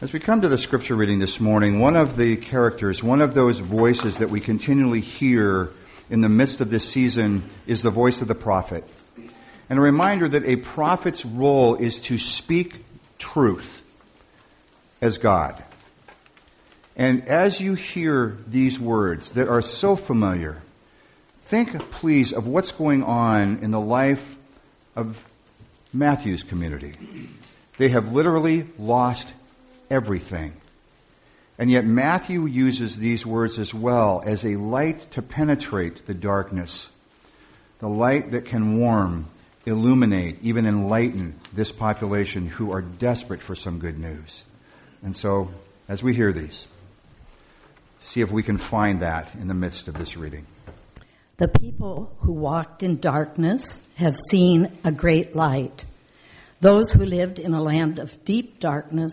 As we come to the scripture reading this morning, one of the characters, one of those voices that we continually hear in the midst of this season is the voice of the prophet. And a reminder that a prophet's role is to speak truth as God. And as you hear these words that are so familiar, think please of what's going on in the life of Matthew's community. They have literally lost everything. And yet Matthew uses these words as well as a light to penetrate the darkness. The light that can warm, illuminate, even enlighten this population who are desperate for some good news. And so, as we hear these, see if we can find that in the midst of this reading. The people who walked in darkness have seen a great light. Those who lived in a land of deep darkness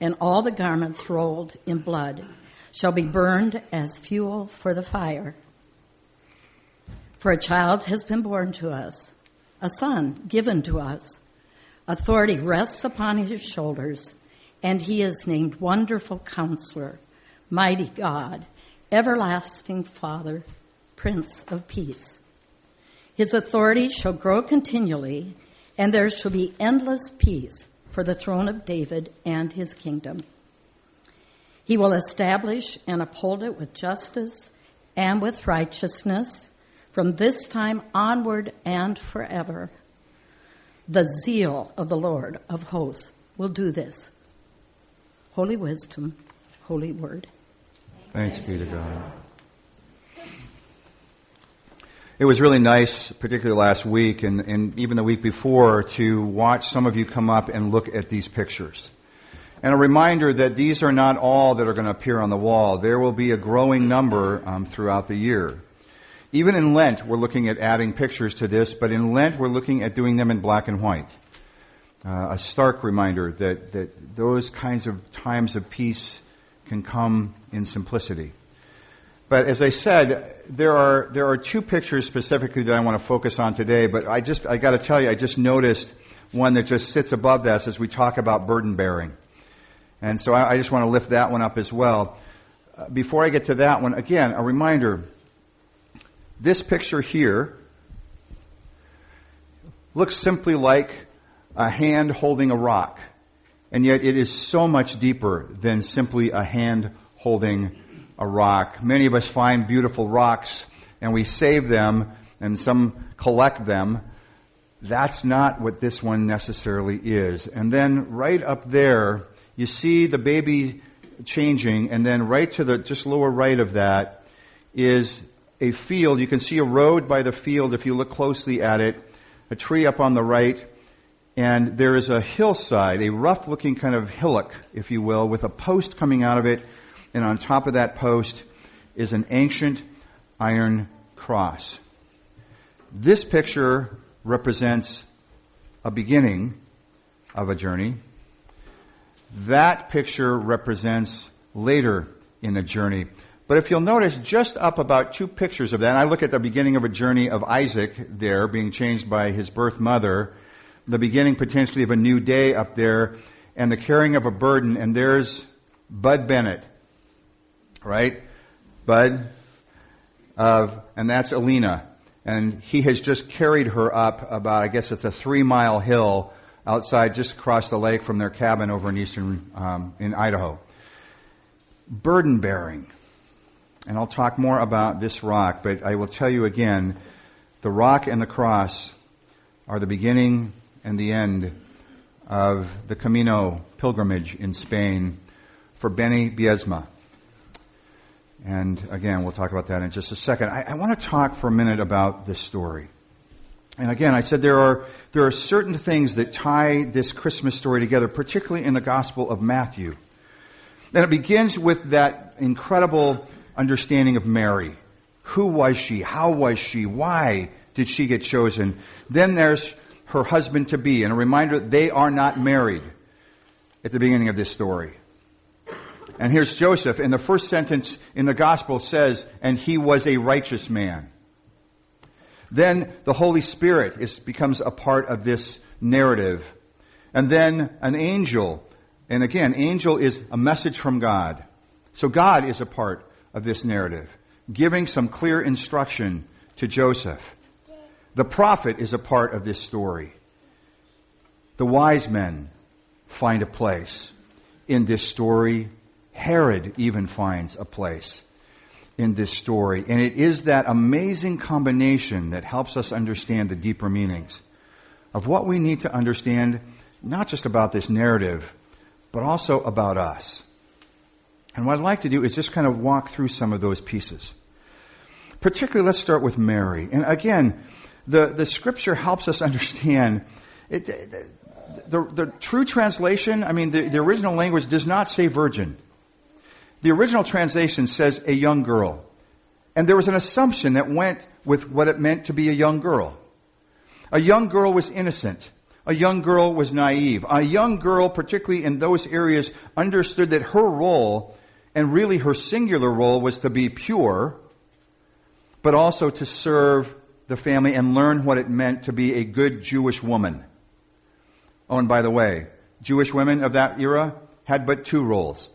and all the garments rolled in blood shall be burned as fuel for the fire. For a child has been born to us, a son given to us. Authority rests upon his shoulders, and he is named Wonderful Counselor, Mighty God, Everlasting Father, Prince of Peace. His authority shall grow continually, and there shall be endless peace for the throne of David and his kingdom. He will establish and uphold it with justice and with righteousness from this time onward and forever. The zeal of the Lord of hosts will do this. Holy wisdom, holy word. Thanks be to God. It was really nice, particularly last week and, and even the week before, to watch some of you come up and look at these pictures. And a reminder that these are not all that are going to appear on the wall. There will be a growing number um, throughout the year. Even in Lent, we're looking at adding pictures to this, but in Lent, we're looking at doing them in black and white. Uh, a stark reminder that, that those kinds of times of peace can come in simplicity. But as I said, there are, there are two pictures specifically that I want to focus on today, but I just, I gotta tell you, I just noticed one that just sits above this as we talk about burden bearing. And so I, I just want to lift that one up as well. Uh, before I get to that one, again, a reminder. This picture here looks simply like a hand holding a rock. And yet it is so much deeper than simply a hand holding a rock. Many of us find beautiful rocks and we save them and some collect them. That's not what this one necessarily is. And then right up there, you see the baby changing and then right to the just lower right of that is a field. You can see a road by the field if you look closely at it, a tree up on the right, and there is a hillside, a rough looking kind of hillock, if you will, with a post coming out of it and on top of that post is an ancient iron cross. This picture represents a beginning of a journey. That picture represents later in a journey. But if you'll notice, just up about two pictures of that, I look at the beginning of a journey of Isaac there being changed by his birth mother, the beginning potentially of a new day up there, and the carrying of a burden, and there's Bud Bennett right? Bud, of, and that's Alina. And he has just carried her up about, I guess it's a three mile hill outside, just across the lake from their cabin over in eastern, um, in Idaho. Burden bearing. And I'll talk more about this rock, but I will tell you again, the rock and the cross are the beginning and the end of the Camino pilgrimage in Spain for Benny Biesma. And again, we'll talk about that in just a second. I, I want to talk for a minute about this story. And again, I said there are, there are certain things that tie this Christmas story together, particularly in the Gospel of Matthew. And it begins with that incredible understanding of Mary. Who was she? How was she? Why did she get chosen? Then there's her husband to be, and a reminder that they are not married at the beginning of this story. And here's Joseph, and the first sentence in the gospel says, and he was a righteous man. Then the Holy Spirit is, becomes a part of this narrative. And then an angel, and again, angel is a message from God. So God is a part of this narrative, giving some clear instruction to Joseph. The prophet is a part of this story. The wise men find a place in this story. Herod even finds a place in this story. And it is that amazing combination that helps us understand the deeper meanings of what we need to understand, not just about this narrative, but also about us. And what I'd like to do is just kind of walk through some of those pieces. Particularly, let's start with Mary. And again, the, the scripture helps us understand it, the, the, the, true translation, I mean, the, the original language does not say virgin. The original translation says a young girl. And there was an assumption that went with what it meant to be a young girl. A young girl was innocent. A young girl was naive. A young girl, particularly in those areas, understood that her role, and really her singular role, was to be pure, but also to serve the family and learn what it meant to be a good Jewish woman. Oh, and by the way, Jewish women of that era had but two roles.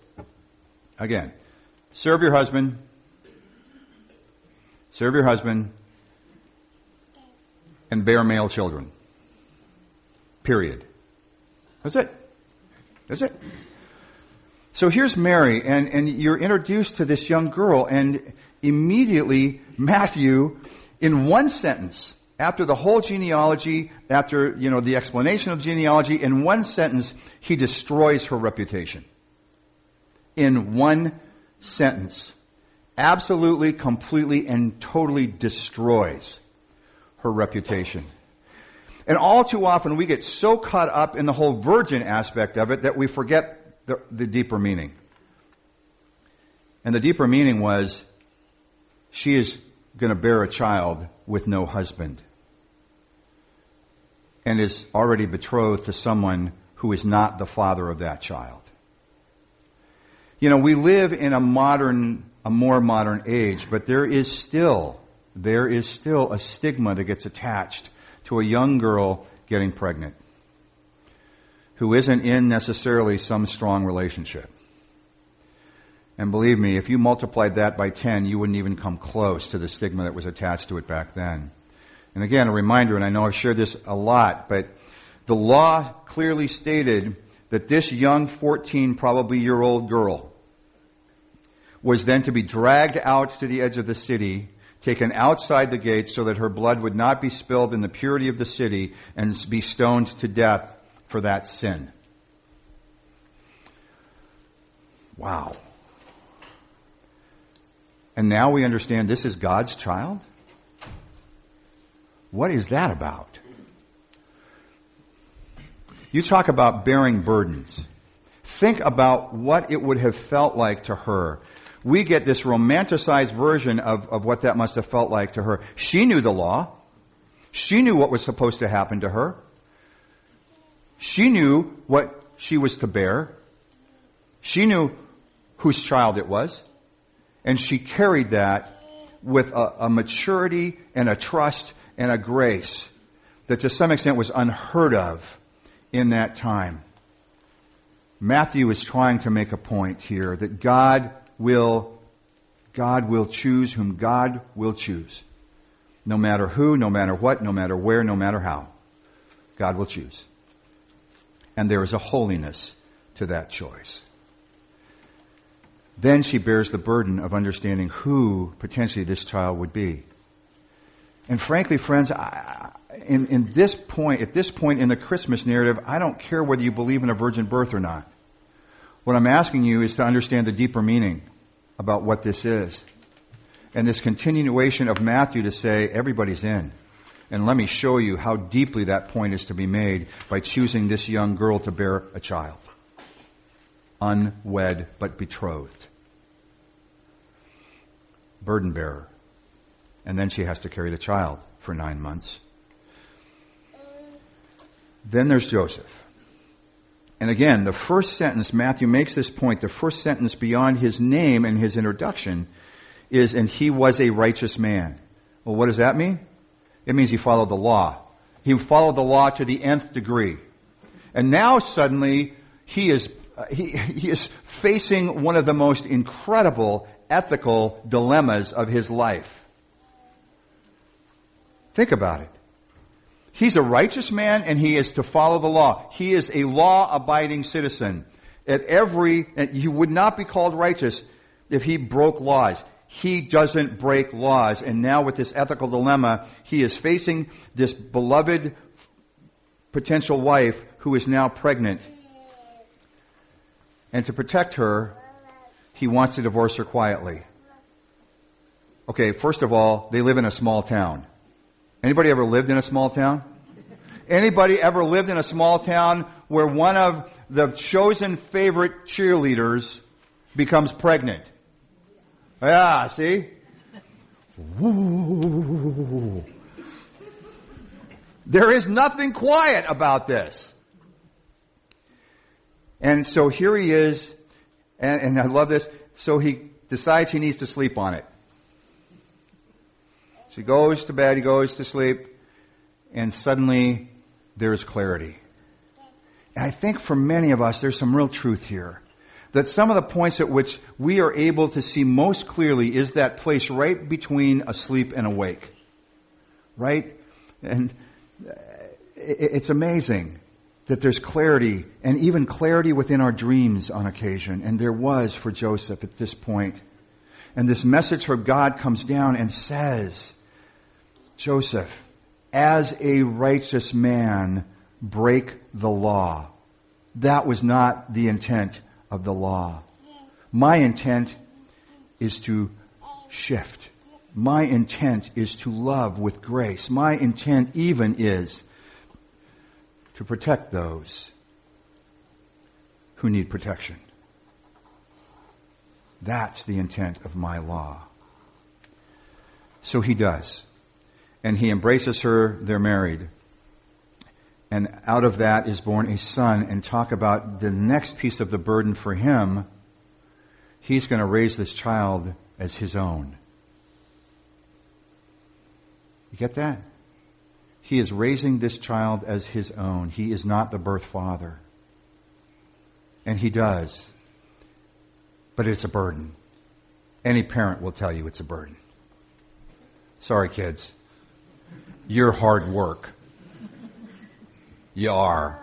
Again, serve your husband, serve your husband, and bear male children. Period. That's it. That's it. So here's Mary, and, and you're introduced to this young girl, and immediately Matthew, in one sentence, after the whole genealogy, after, you know, the explanation of genealogy, in one sentence, he destroys her reputation. In one sentence. Absolutely, completely, and totally destroys her reputation. And all too often we get so caught up in the whole virgin aspect of it that we forget the, the deeper meaning. And the deeper meaning was she is going to bear a child with no husband and is already betrothed to someone who is not the father of that child. You know, we live in a modern, a more modern age, but there is still, there is still a stigma that gets attached to a young girl getting pregnant who isn't in necessarily some strong relationship. And believe me, if you multiplied that by 10, you wouldn't even come close to the stigma that was attached to it back then. And again, a reminder, and I know I've shared this a lot, but the law clearly stated that this young 14, probably year old girl was then to be dragged out to the edge of the city, taken outside the gates so that her blood would not be spilled in the purity of the city and be stoned to death for that sin. Wow. And now we understand this is God's child? What is that about? You talk about bearing burdens. Think about what it would have felt like to her. We get this romanticized version of, of what that must have felt like to her. She knew the law. She knew what was supposed to happen to her. She knew what she was to bear. She knew whose child it was. And she carried that with a, a maturity and a trust and a grace that to some extent was unheard of in that time. Matthew is trying to make a point here that God will, God will choose whom God will choose. No matter who, no matter what, no matter where, no matter how. God will choose. And there is a holiness to that choice. Then she bears the burden of understanding who potentially this child would be. And frankly, friends, I, in, in this point, at this point in the Christmas narrative, I don't care whether you believe in a virgin birth or not. What I'm asking you is to understand the deeper meaning about what this is. And this continuation of Matthew to say, everybody's in. And let me show you how deeply that point is to be made by choosing this young girl to bear a child. unwed but betrothed. Burden bearer. And then she has to carry the child for nine months. Then there's Joseph. And again, the first sentence, Matthew makes this point, the first sentence beyond his name and his introduction is, and he was a righteous man. Well, what does that mean? It means he followed the law. He followed the law to the nth degree. And now suddenly he is, uh, he, he is facing one of the most incredible ethical dilemmas of his life. Think about it. He's a righteous man and he is to follow the law. He is a law abiding citizen. At every, he would not be called righteous if he broke laws. He doesn't break laws. And now with this ethical dilemma, he is facing this beloved potential wife who is now pregnant. And to protect her, he wants to divorce her quietly. Okay, first of all, they live in a small town. Anybody ever lived in a small town? Anybody ever lived in a small town where one of the chosen favorite cheerleaders becomes pregnant? Yeah, see? Woo. There is nothing quiet about this. And so here he is, and, and I love this. So he decides he needs to sleep on it. So he goes to bed, he goes to sleep, and suddenly there's clarity. And I think for many of us, there's some real truth here. That some of the points at which we are able to see most clearly is that place right between asleep and awake. Right? And uh, it's amazing that there's clarity and even clarity within our dreams on occasion. And there was for Joseph at this point. And this message from God comes down and says, Joseph, as a righteous man, break the law. That was not the intent of the law. My intent is to shift. My intent is to love with grace. My intent even is to protect those who need protection. That's the intent of my law. So he does and he embraces her. They're married. And out of that is born a son. And talk about the next piece of the burden for him. He's going to raise this child as his own. You get that? He is raising this child as his own. He is not the birth father. And he does. But it's a burden. Any parent will tell you it's a burden. Sorry, kids your hard work. You are.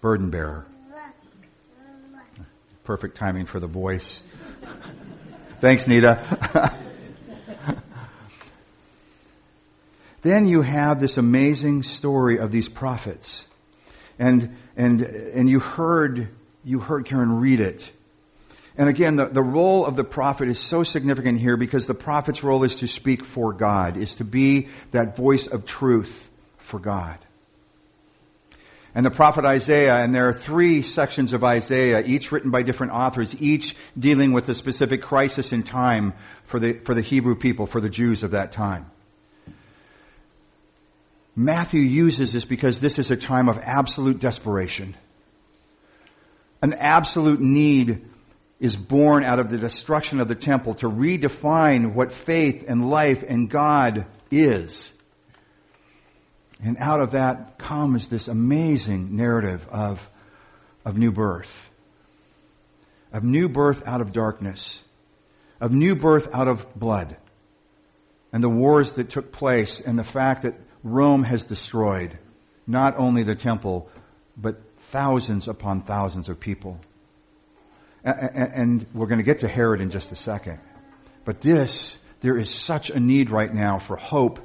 Burden bearer. Perfect timing for the voice. Thanks, Nita. then you have this amazing story of these prophets. And, and, and you heard, you heard Karen read it. And again, the, the role of the prophet is so significant here because the prophet's role is to speak for God, is to be that voice of truth for God. And the prophet Isaiah, and there are three sections of Isaiah, each written by different authors, each dealing with a specific crisis in time for the, for the Hebrew people, for the Jews of that time. Matthew uses this because this is a time of absolute desperation. An absolute need is born out of the destruction of the temple to redefine what faith and life and God is. And out of that comes this amazing narrative of, of new birth. Of new birth out of darkness. Of new birth out of blood. And the wars that took place and the fact that Rome has destroyed not only the temple, but thousands upon thousands of people and we're going to get to Herod in just a second. But this, there is such a need right now for hope.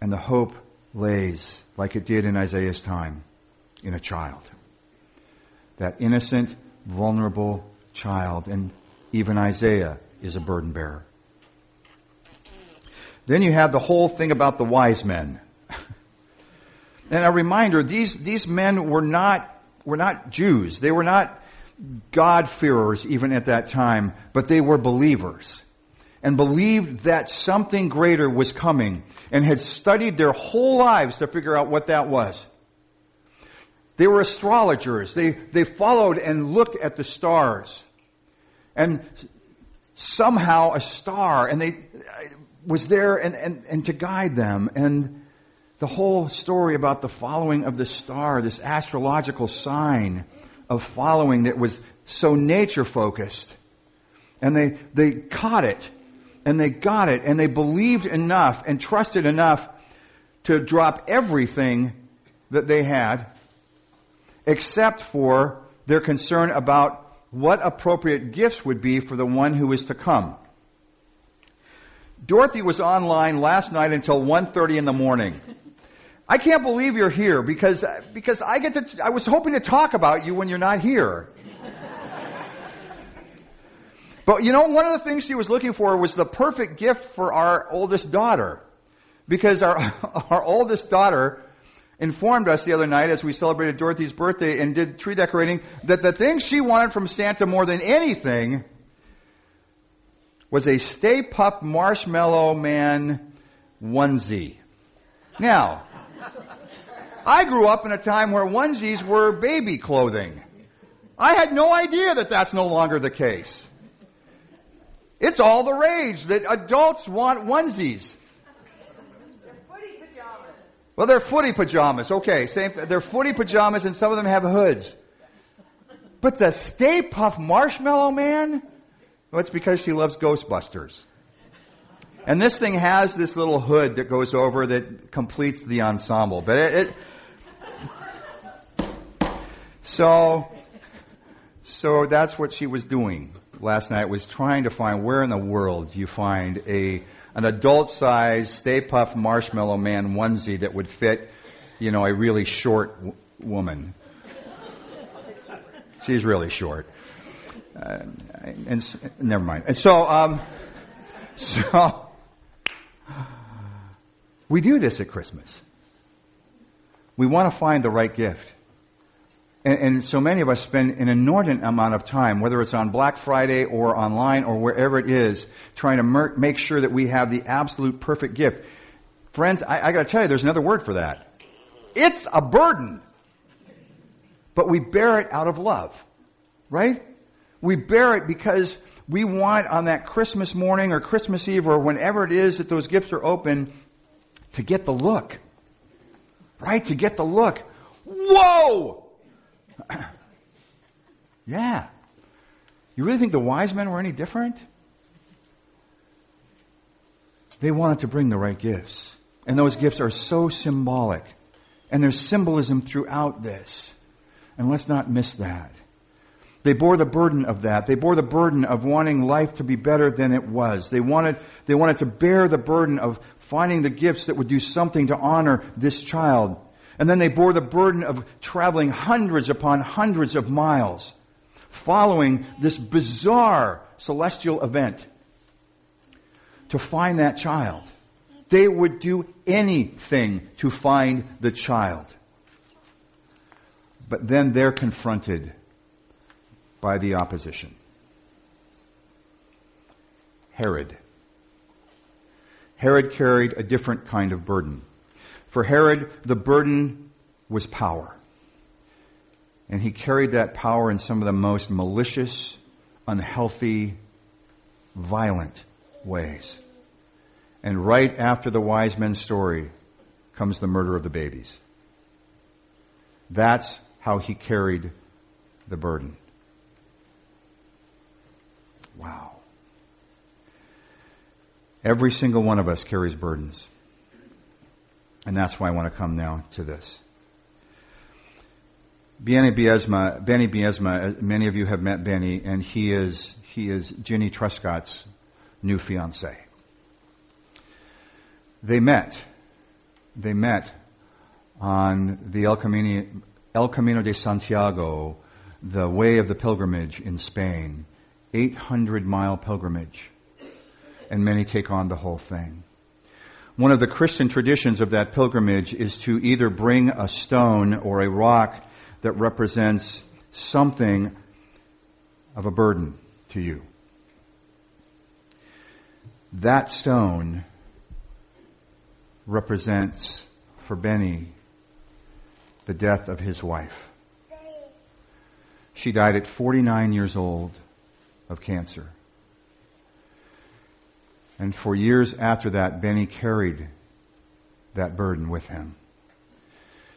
And the hope lays, like it did in Isaiah's time, in a child. That innocent, vulnerable child. And even Isaiah is a burden bearer. Then you have the whole thing about the wise men. And a reminder, these, these men were not, were not Jews. They were not God-fearers even at that time, but they were believers and believed that something greater was coming and had studied their whole lives to figure out what that was. They were astrologers. They, they followed and looked at the stars. And somehow a star, and they was there and, and, and to guide them. And the whole story about the following of the star, this astrological sign of following that was so nature focused. And they, they caught it and they got it and they believed enough and trusted enough to drop everything that they had except for their concern about what appropriate gifts would be for the one who is to come. Dorothy was online last night until 1.30 in the morning. I can't believe you're here because, because I get to, I was hoping to talk about you when you're not here. But you know, one of the things she was looking for was the perfect gift for our oldest daughter. Because our, our oldest daughter informed us the other night as we celebrated Dorothy's birthday and did tree decorating that the thing she wanted from Santa more than anything was a Stay Puft Marshmallow Man onesie. Now, I grew up in a time where onesies were baby clothing. I had no idea that that's no longer the case. It's all the rage that adults want onesies. Well, they're footy pajamas. Okay, same. They're footy pajamas, and some of them have hoods. But the Stay Puft Marshmallow Man? Well, it's because she loves Ghostbusters. And this thing has this little hood that goes over that completes the ensemble. But it, it so, so that's what she was doing last night. Was trying to find where in the world you find a an adult size Stay Puft Marshmallow Man onesie that would fit, you know, a really short w- woman. She's really short. Uh, and, and, never mind. And so, um, so we do this at Christmas. We want to find the right gift. And, and, so many of us spend an inordinate amount of time, whether it's on Black Friday or online or wherever it is, trying to mer- make sure that we have the absolute perfect gift. Friends, I, I gotta tell you, there's another word for that. It's a burden. But we bear it out of love. Right? We bear it because we want on that Christmas morning or Christmas Eve or whenever it is that those gifts are open to get the look. Right? To get the look. Whoa! yeah. You really think the wise men were any different? They wanted to bring the right gifts. And those gifts are so symbolic. And there's symbolism throughout this. And let's not miss that. They bore the burden of that. They bore the burden of wanting life to be better than it was. They wanted, they wanted to bear the burden of finding the gifts that would do something to honor this child. And then they bore the burden of traveling hundreds upon hundreds of miles, following this bizarre celestial event to find that child. They would do anything to find the child. But then they're confronted by the opposition. Herod. Herod carried a different kind of burden. For Herod, the burden was power. And he carried that power in some of the most malicious, unhealthy, violent ways. And right after the wise men's story comes the murder of the babies. That's how he carried the burden. Wow. Every single one of us carries burdens. And that's why I want to come now to this. Benny Biesma, Benny Biesma, uh, many of you have met Benny, and he is, he is Ginny Truscott's new fiance. They met, they met on the El Camino, El Camino de Santiago, the way of the pilgrimage in Spain, 800 mile pilgrimage. And many take on the whole thing. One of the Christian traditions of that pilgrimage is to either bring a stone or a rock that represents something of a burden to you. That stone represents for Benny the death of his wife. She died at 49 years old of cancer. And for years after that, Benny carried that burden with him.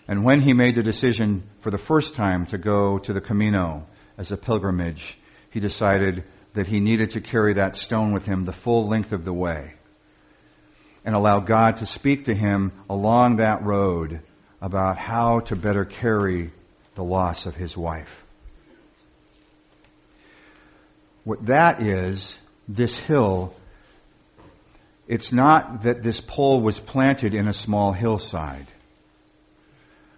And when he made the decision for the first time to go to the Camino as a pilgrimage, he decided that he needed to carry that stone with him the full length of the way and allow God to speak to him along that road about how to better carry the loss of his wife. What that is, this hill, it's not that this pole was planted in a small hillside.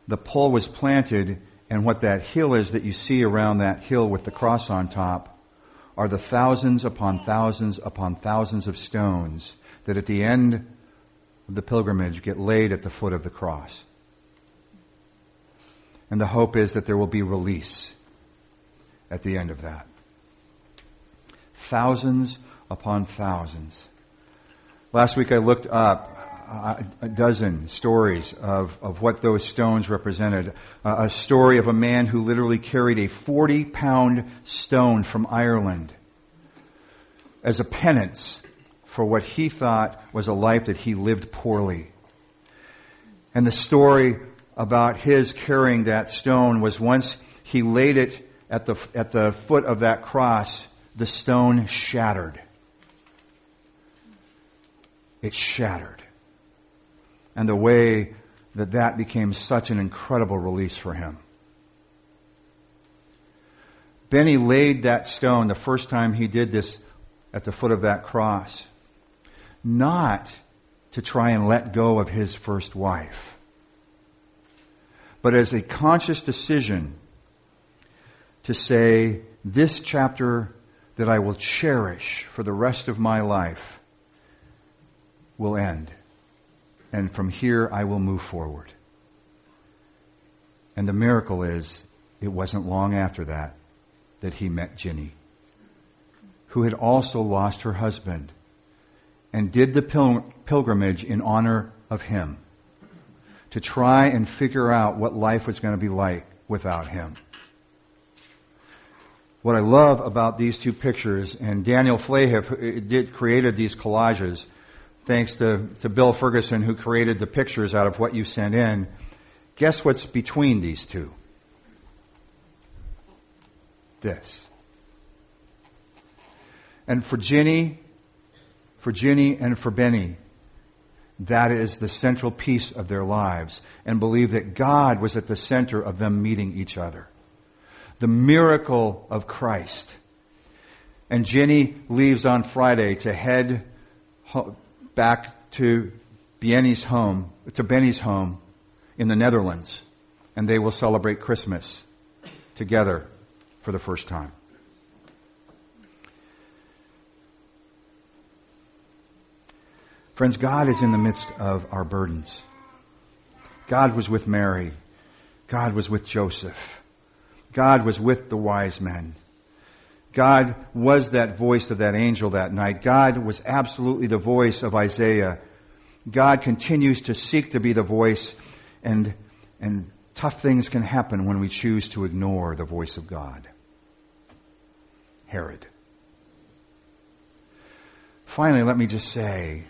The pole was planted, and what that hill is that you see around that hill with the cross on top are the thousands upon thousands upon thousands of stones that at the end of the pilgrimage get laid at the foot of the cross. And the hope is that there will be release at the end of that. Thousands upon thousands. Last week I looked up a dozen stories of, of what those stones represented. Uh, a story of a man who literally carried a 40 pound stone from Ireland as a penance for what he thought was a life that he lived poorly. And the story about his carrying that stone was once he laid it at the, at the foot of that cross, the stone shattered. It shattered. And the way that that became such an incredible release for him. Benny laid that stone the first time he did this at the foot of that cross, not to try and let go of his first wife but as a conscious decision to say, this chapter that I will cherish for the rest of my life will end. And from here I will move forward. And the miracle is, it wasn't long after that that he met Ginny, who had also lost her husband and did the pil- pilgrimage in honor of him to try and figure out what life was going to be like without him. What I love about these two pictures, and Daniel Flahiff uh, did, created these collages, thanks to, to Bill Ferguson who created the pictures out of what you sent in. Guess what's between these two? This. And for Ginny, for Ginny and for Benny, that is the central piece of their lives and believe that God was at the center of them meeting each other. The miracle of Christ. And Ginny leaves on Friday to head back to Benny's home, to Benny's home in the Netherlands, and they will celebrate Christmas together for the first time. Friends, God is in the midst of our burdens. God was with Mary. God was with Joseph. God was with the wise men. God was that voice of that angel that night. God was absolutely the voice of Isaiah. God continues to seek to be the voice and, and tough things can happen when we choose to ignore the voice of God. Herod. Finally, let me just say,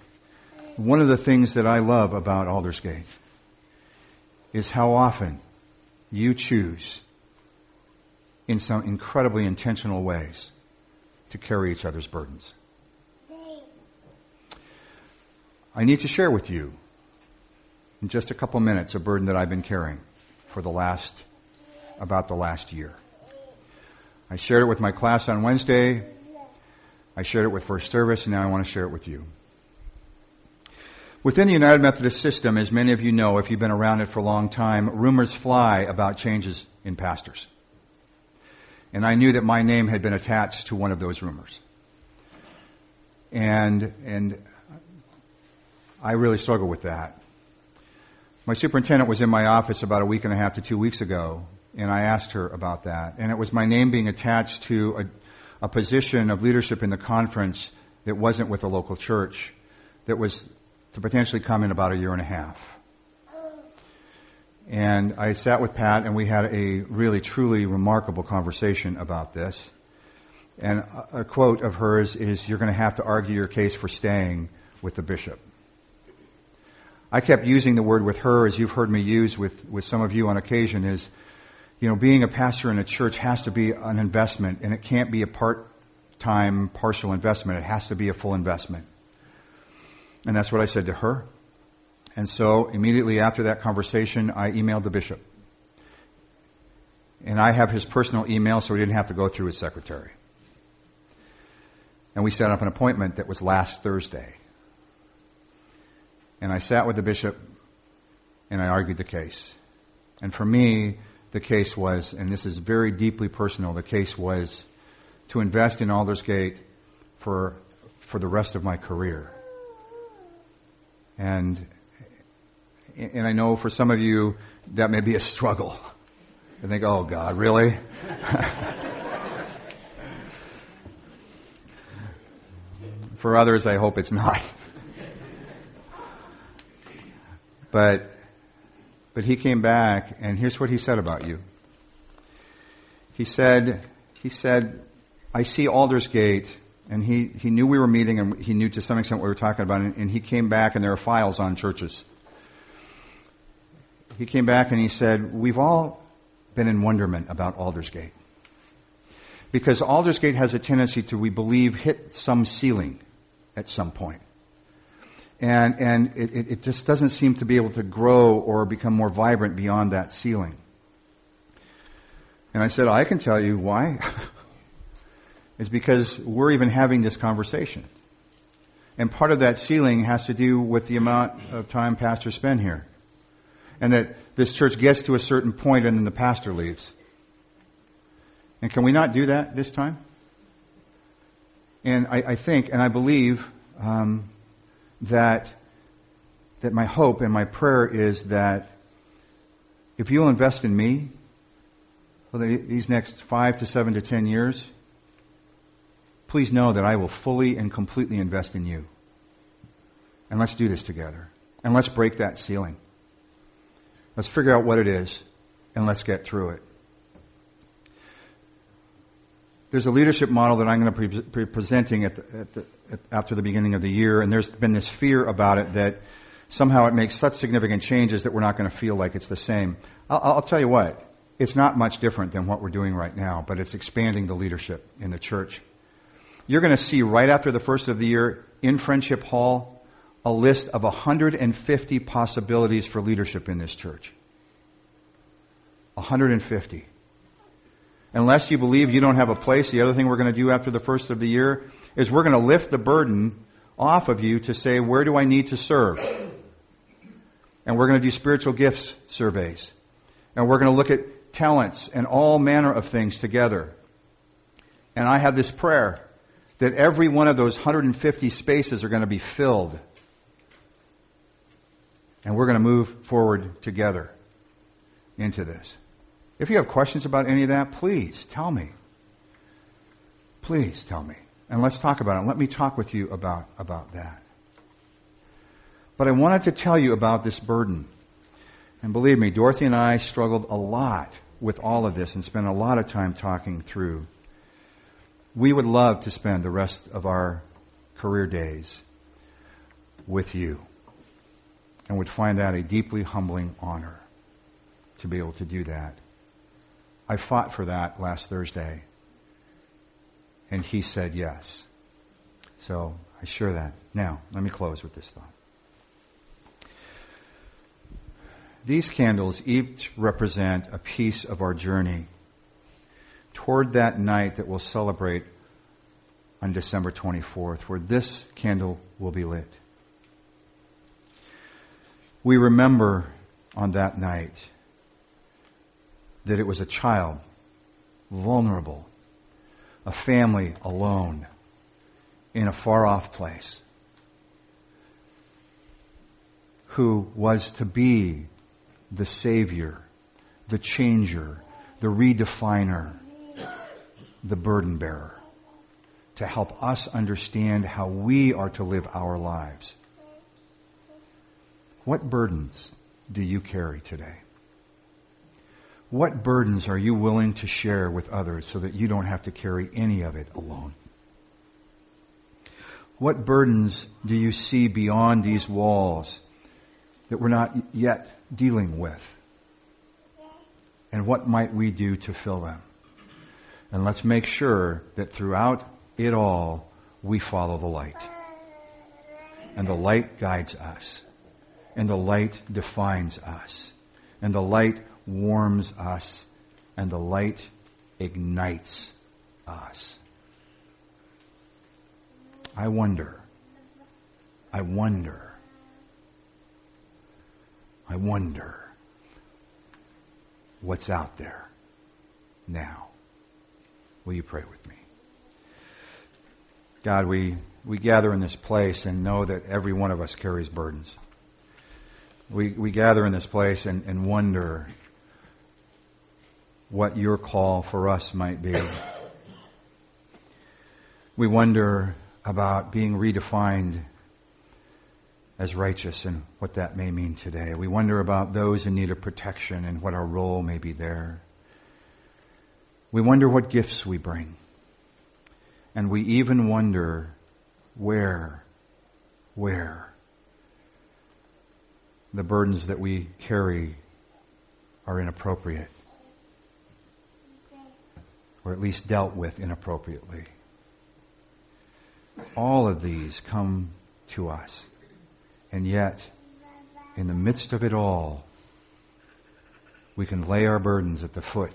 one of the things that I love about Aldersgate is how often you choose in some incredibly intentional ways to carry each other's burdens. I need to share with you in just a couple minutes a burden that I've been carrying for the last, about the last year. I shared it with my class on Wednesday. I shared it with First Service, and now I want to share it with you. Within the United Methodist system, as many of you know, if you've been around it for a long time, rumors fly about changes in pastors. And I knew that my name had been attached to one of those rumors. And, and I really struggle with that. My superintendent was in my office about a week and a half to two weeks ago, and I asked her about that. And it was my name being attached to a, a position of leadership in the conference that wasn't with a local church, that was to potentially come in about a year and a half. And I sat with Pat and we had a really truly remarkable conversation about this. And a, quote of hers is, you're going to have to argue your case for staying with the bishop. I kept using the word with her, as you've heard me use with, with some of you on occasion, is, you know, being a pastor in a church has to be an investment, and it can't be a part-time, partial investment. It has to be a full investment. And that's what I said to her. And so immediately after that conversation, I emailed the bishop. And I have his personal email, so he didn't have to go through his secretary. And we set up an appointment that was last Thursday. And I sat with the bishop and I argued the case. And for me, the case was, and this is very deeply personal, the case was to invest in Aldersgate for, for the rest of my career. And, and I know for some of you, that may be a struggle. I think, oh God, really? for others, I hope it's not. But, but he came back and here's what he said about you. He said, he said, I see Aldersgate and he, he knew we were meeting and he knew to some extent what we were talking about and, and he came back and there are files on churches. He came back and he said, we've all been in wonderment about Aldersgate. Because Aldersgate has a tendency to, we believe, hit some ceiling at some point and, and it, it just doesn't seem to be able to grow or become more vibrant beyond that ceiling. And I said, I can tell you why. it's because we're even having this conversation. And part of that ceiling has to do with the amount of time pastors spend here. And that this church gets to a certain point and then the pastor leaves. And can we not do that this time? And I, I think and I believe um, that, that my hope and my prayer is that if you'll invest in me for the, these next five to seven to ten years, please know that I will fully and completely invest in you. And let's do this together. And let's break that ceiling. Let's figure out what it is and let's get through it. There's a leadership model that I'm going to be presenting at the, at the, after the beginning of the year, and there's been this fear about it that somehow it makes such significant changes that we're not going to feel like it's the same. I'll, I'll tell you what, it's not much different than what we're doing right now, but it's expanding the leadership in the church. You're going to see right after the first of the year in Friendship Hall a list of 150 possibilities for leadership in this church. 150. Unless you believe you don't have a place, the other thing we're going to do after the first of the year is we're going to lift the burden off of you to say, where do I need to serve? And we're going to do spiritual gifts surveys. And we're going to look at talents and all manner of things together. And I have this prayer that every one of those 150 spaces are going to be filled. And we're going to move forward together into this. If you have questions about any of that, please tell me. Please tell me. And let's talk about it. Let me talk with you about, about that. But I wanted to tell you about this burden. And believe me, Dorothy and I struggled a lot with all of this and spent a lot of time talking through. We would love to spend the rest of our career days with you and would find that a deeply humbling honor to be able to do that. I fought for that last Thursday and he said yes. So I share that. Now, let me close with this thought. These candles each represent a piece of our journey toward that night that we'll celebrate on December 24th, where this candle will be lit. We remember on that night that it was a child, vulnerable, a family alone in a far off place. who was to be the Savior, the changer, the redefiner, the burden bearer, to help us understand how we are to live our lives. What burdens do you carry today? What burdens are you willing to share with others so that you don't have to carry any of it alone? What burdens do you see beyond these walls that we're not yet dealing with? And what might we do to fill them? And let's make sure that throughout it all, we follow the light. And the light guides us. And the light defines us. And the light warms us. And the light ignites us. I wonder. I wonder. I wonder what's out there now. Will you pray with me? God, we, we gather in this place and know that every one of us carries burdens. We, we gather in this place and, and wonder what your call for us might be. We wonder about being redefined as righteous and what that may mean today. We wonder about those in need of protection and what our role may be there. We wonder what gifts we bring. And we even wonder where, where the burdens that we carry are inappropriate. Or at least dealt with inappropriately. All of these come to us. And yet, in the midst of it all, we can lay our burdens at the foot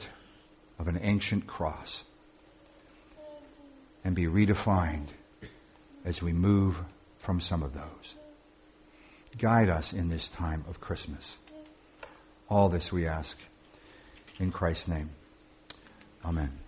of an ancient cross and be redefined as we move from some of those. Guide us in this time of Christmas. All this we ask in Christ's name. Amen.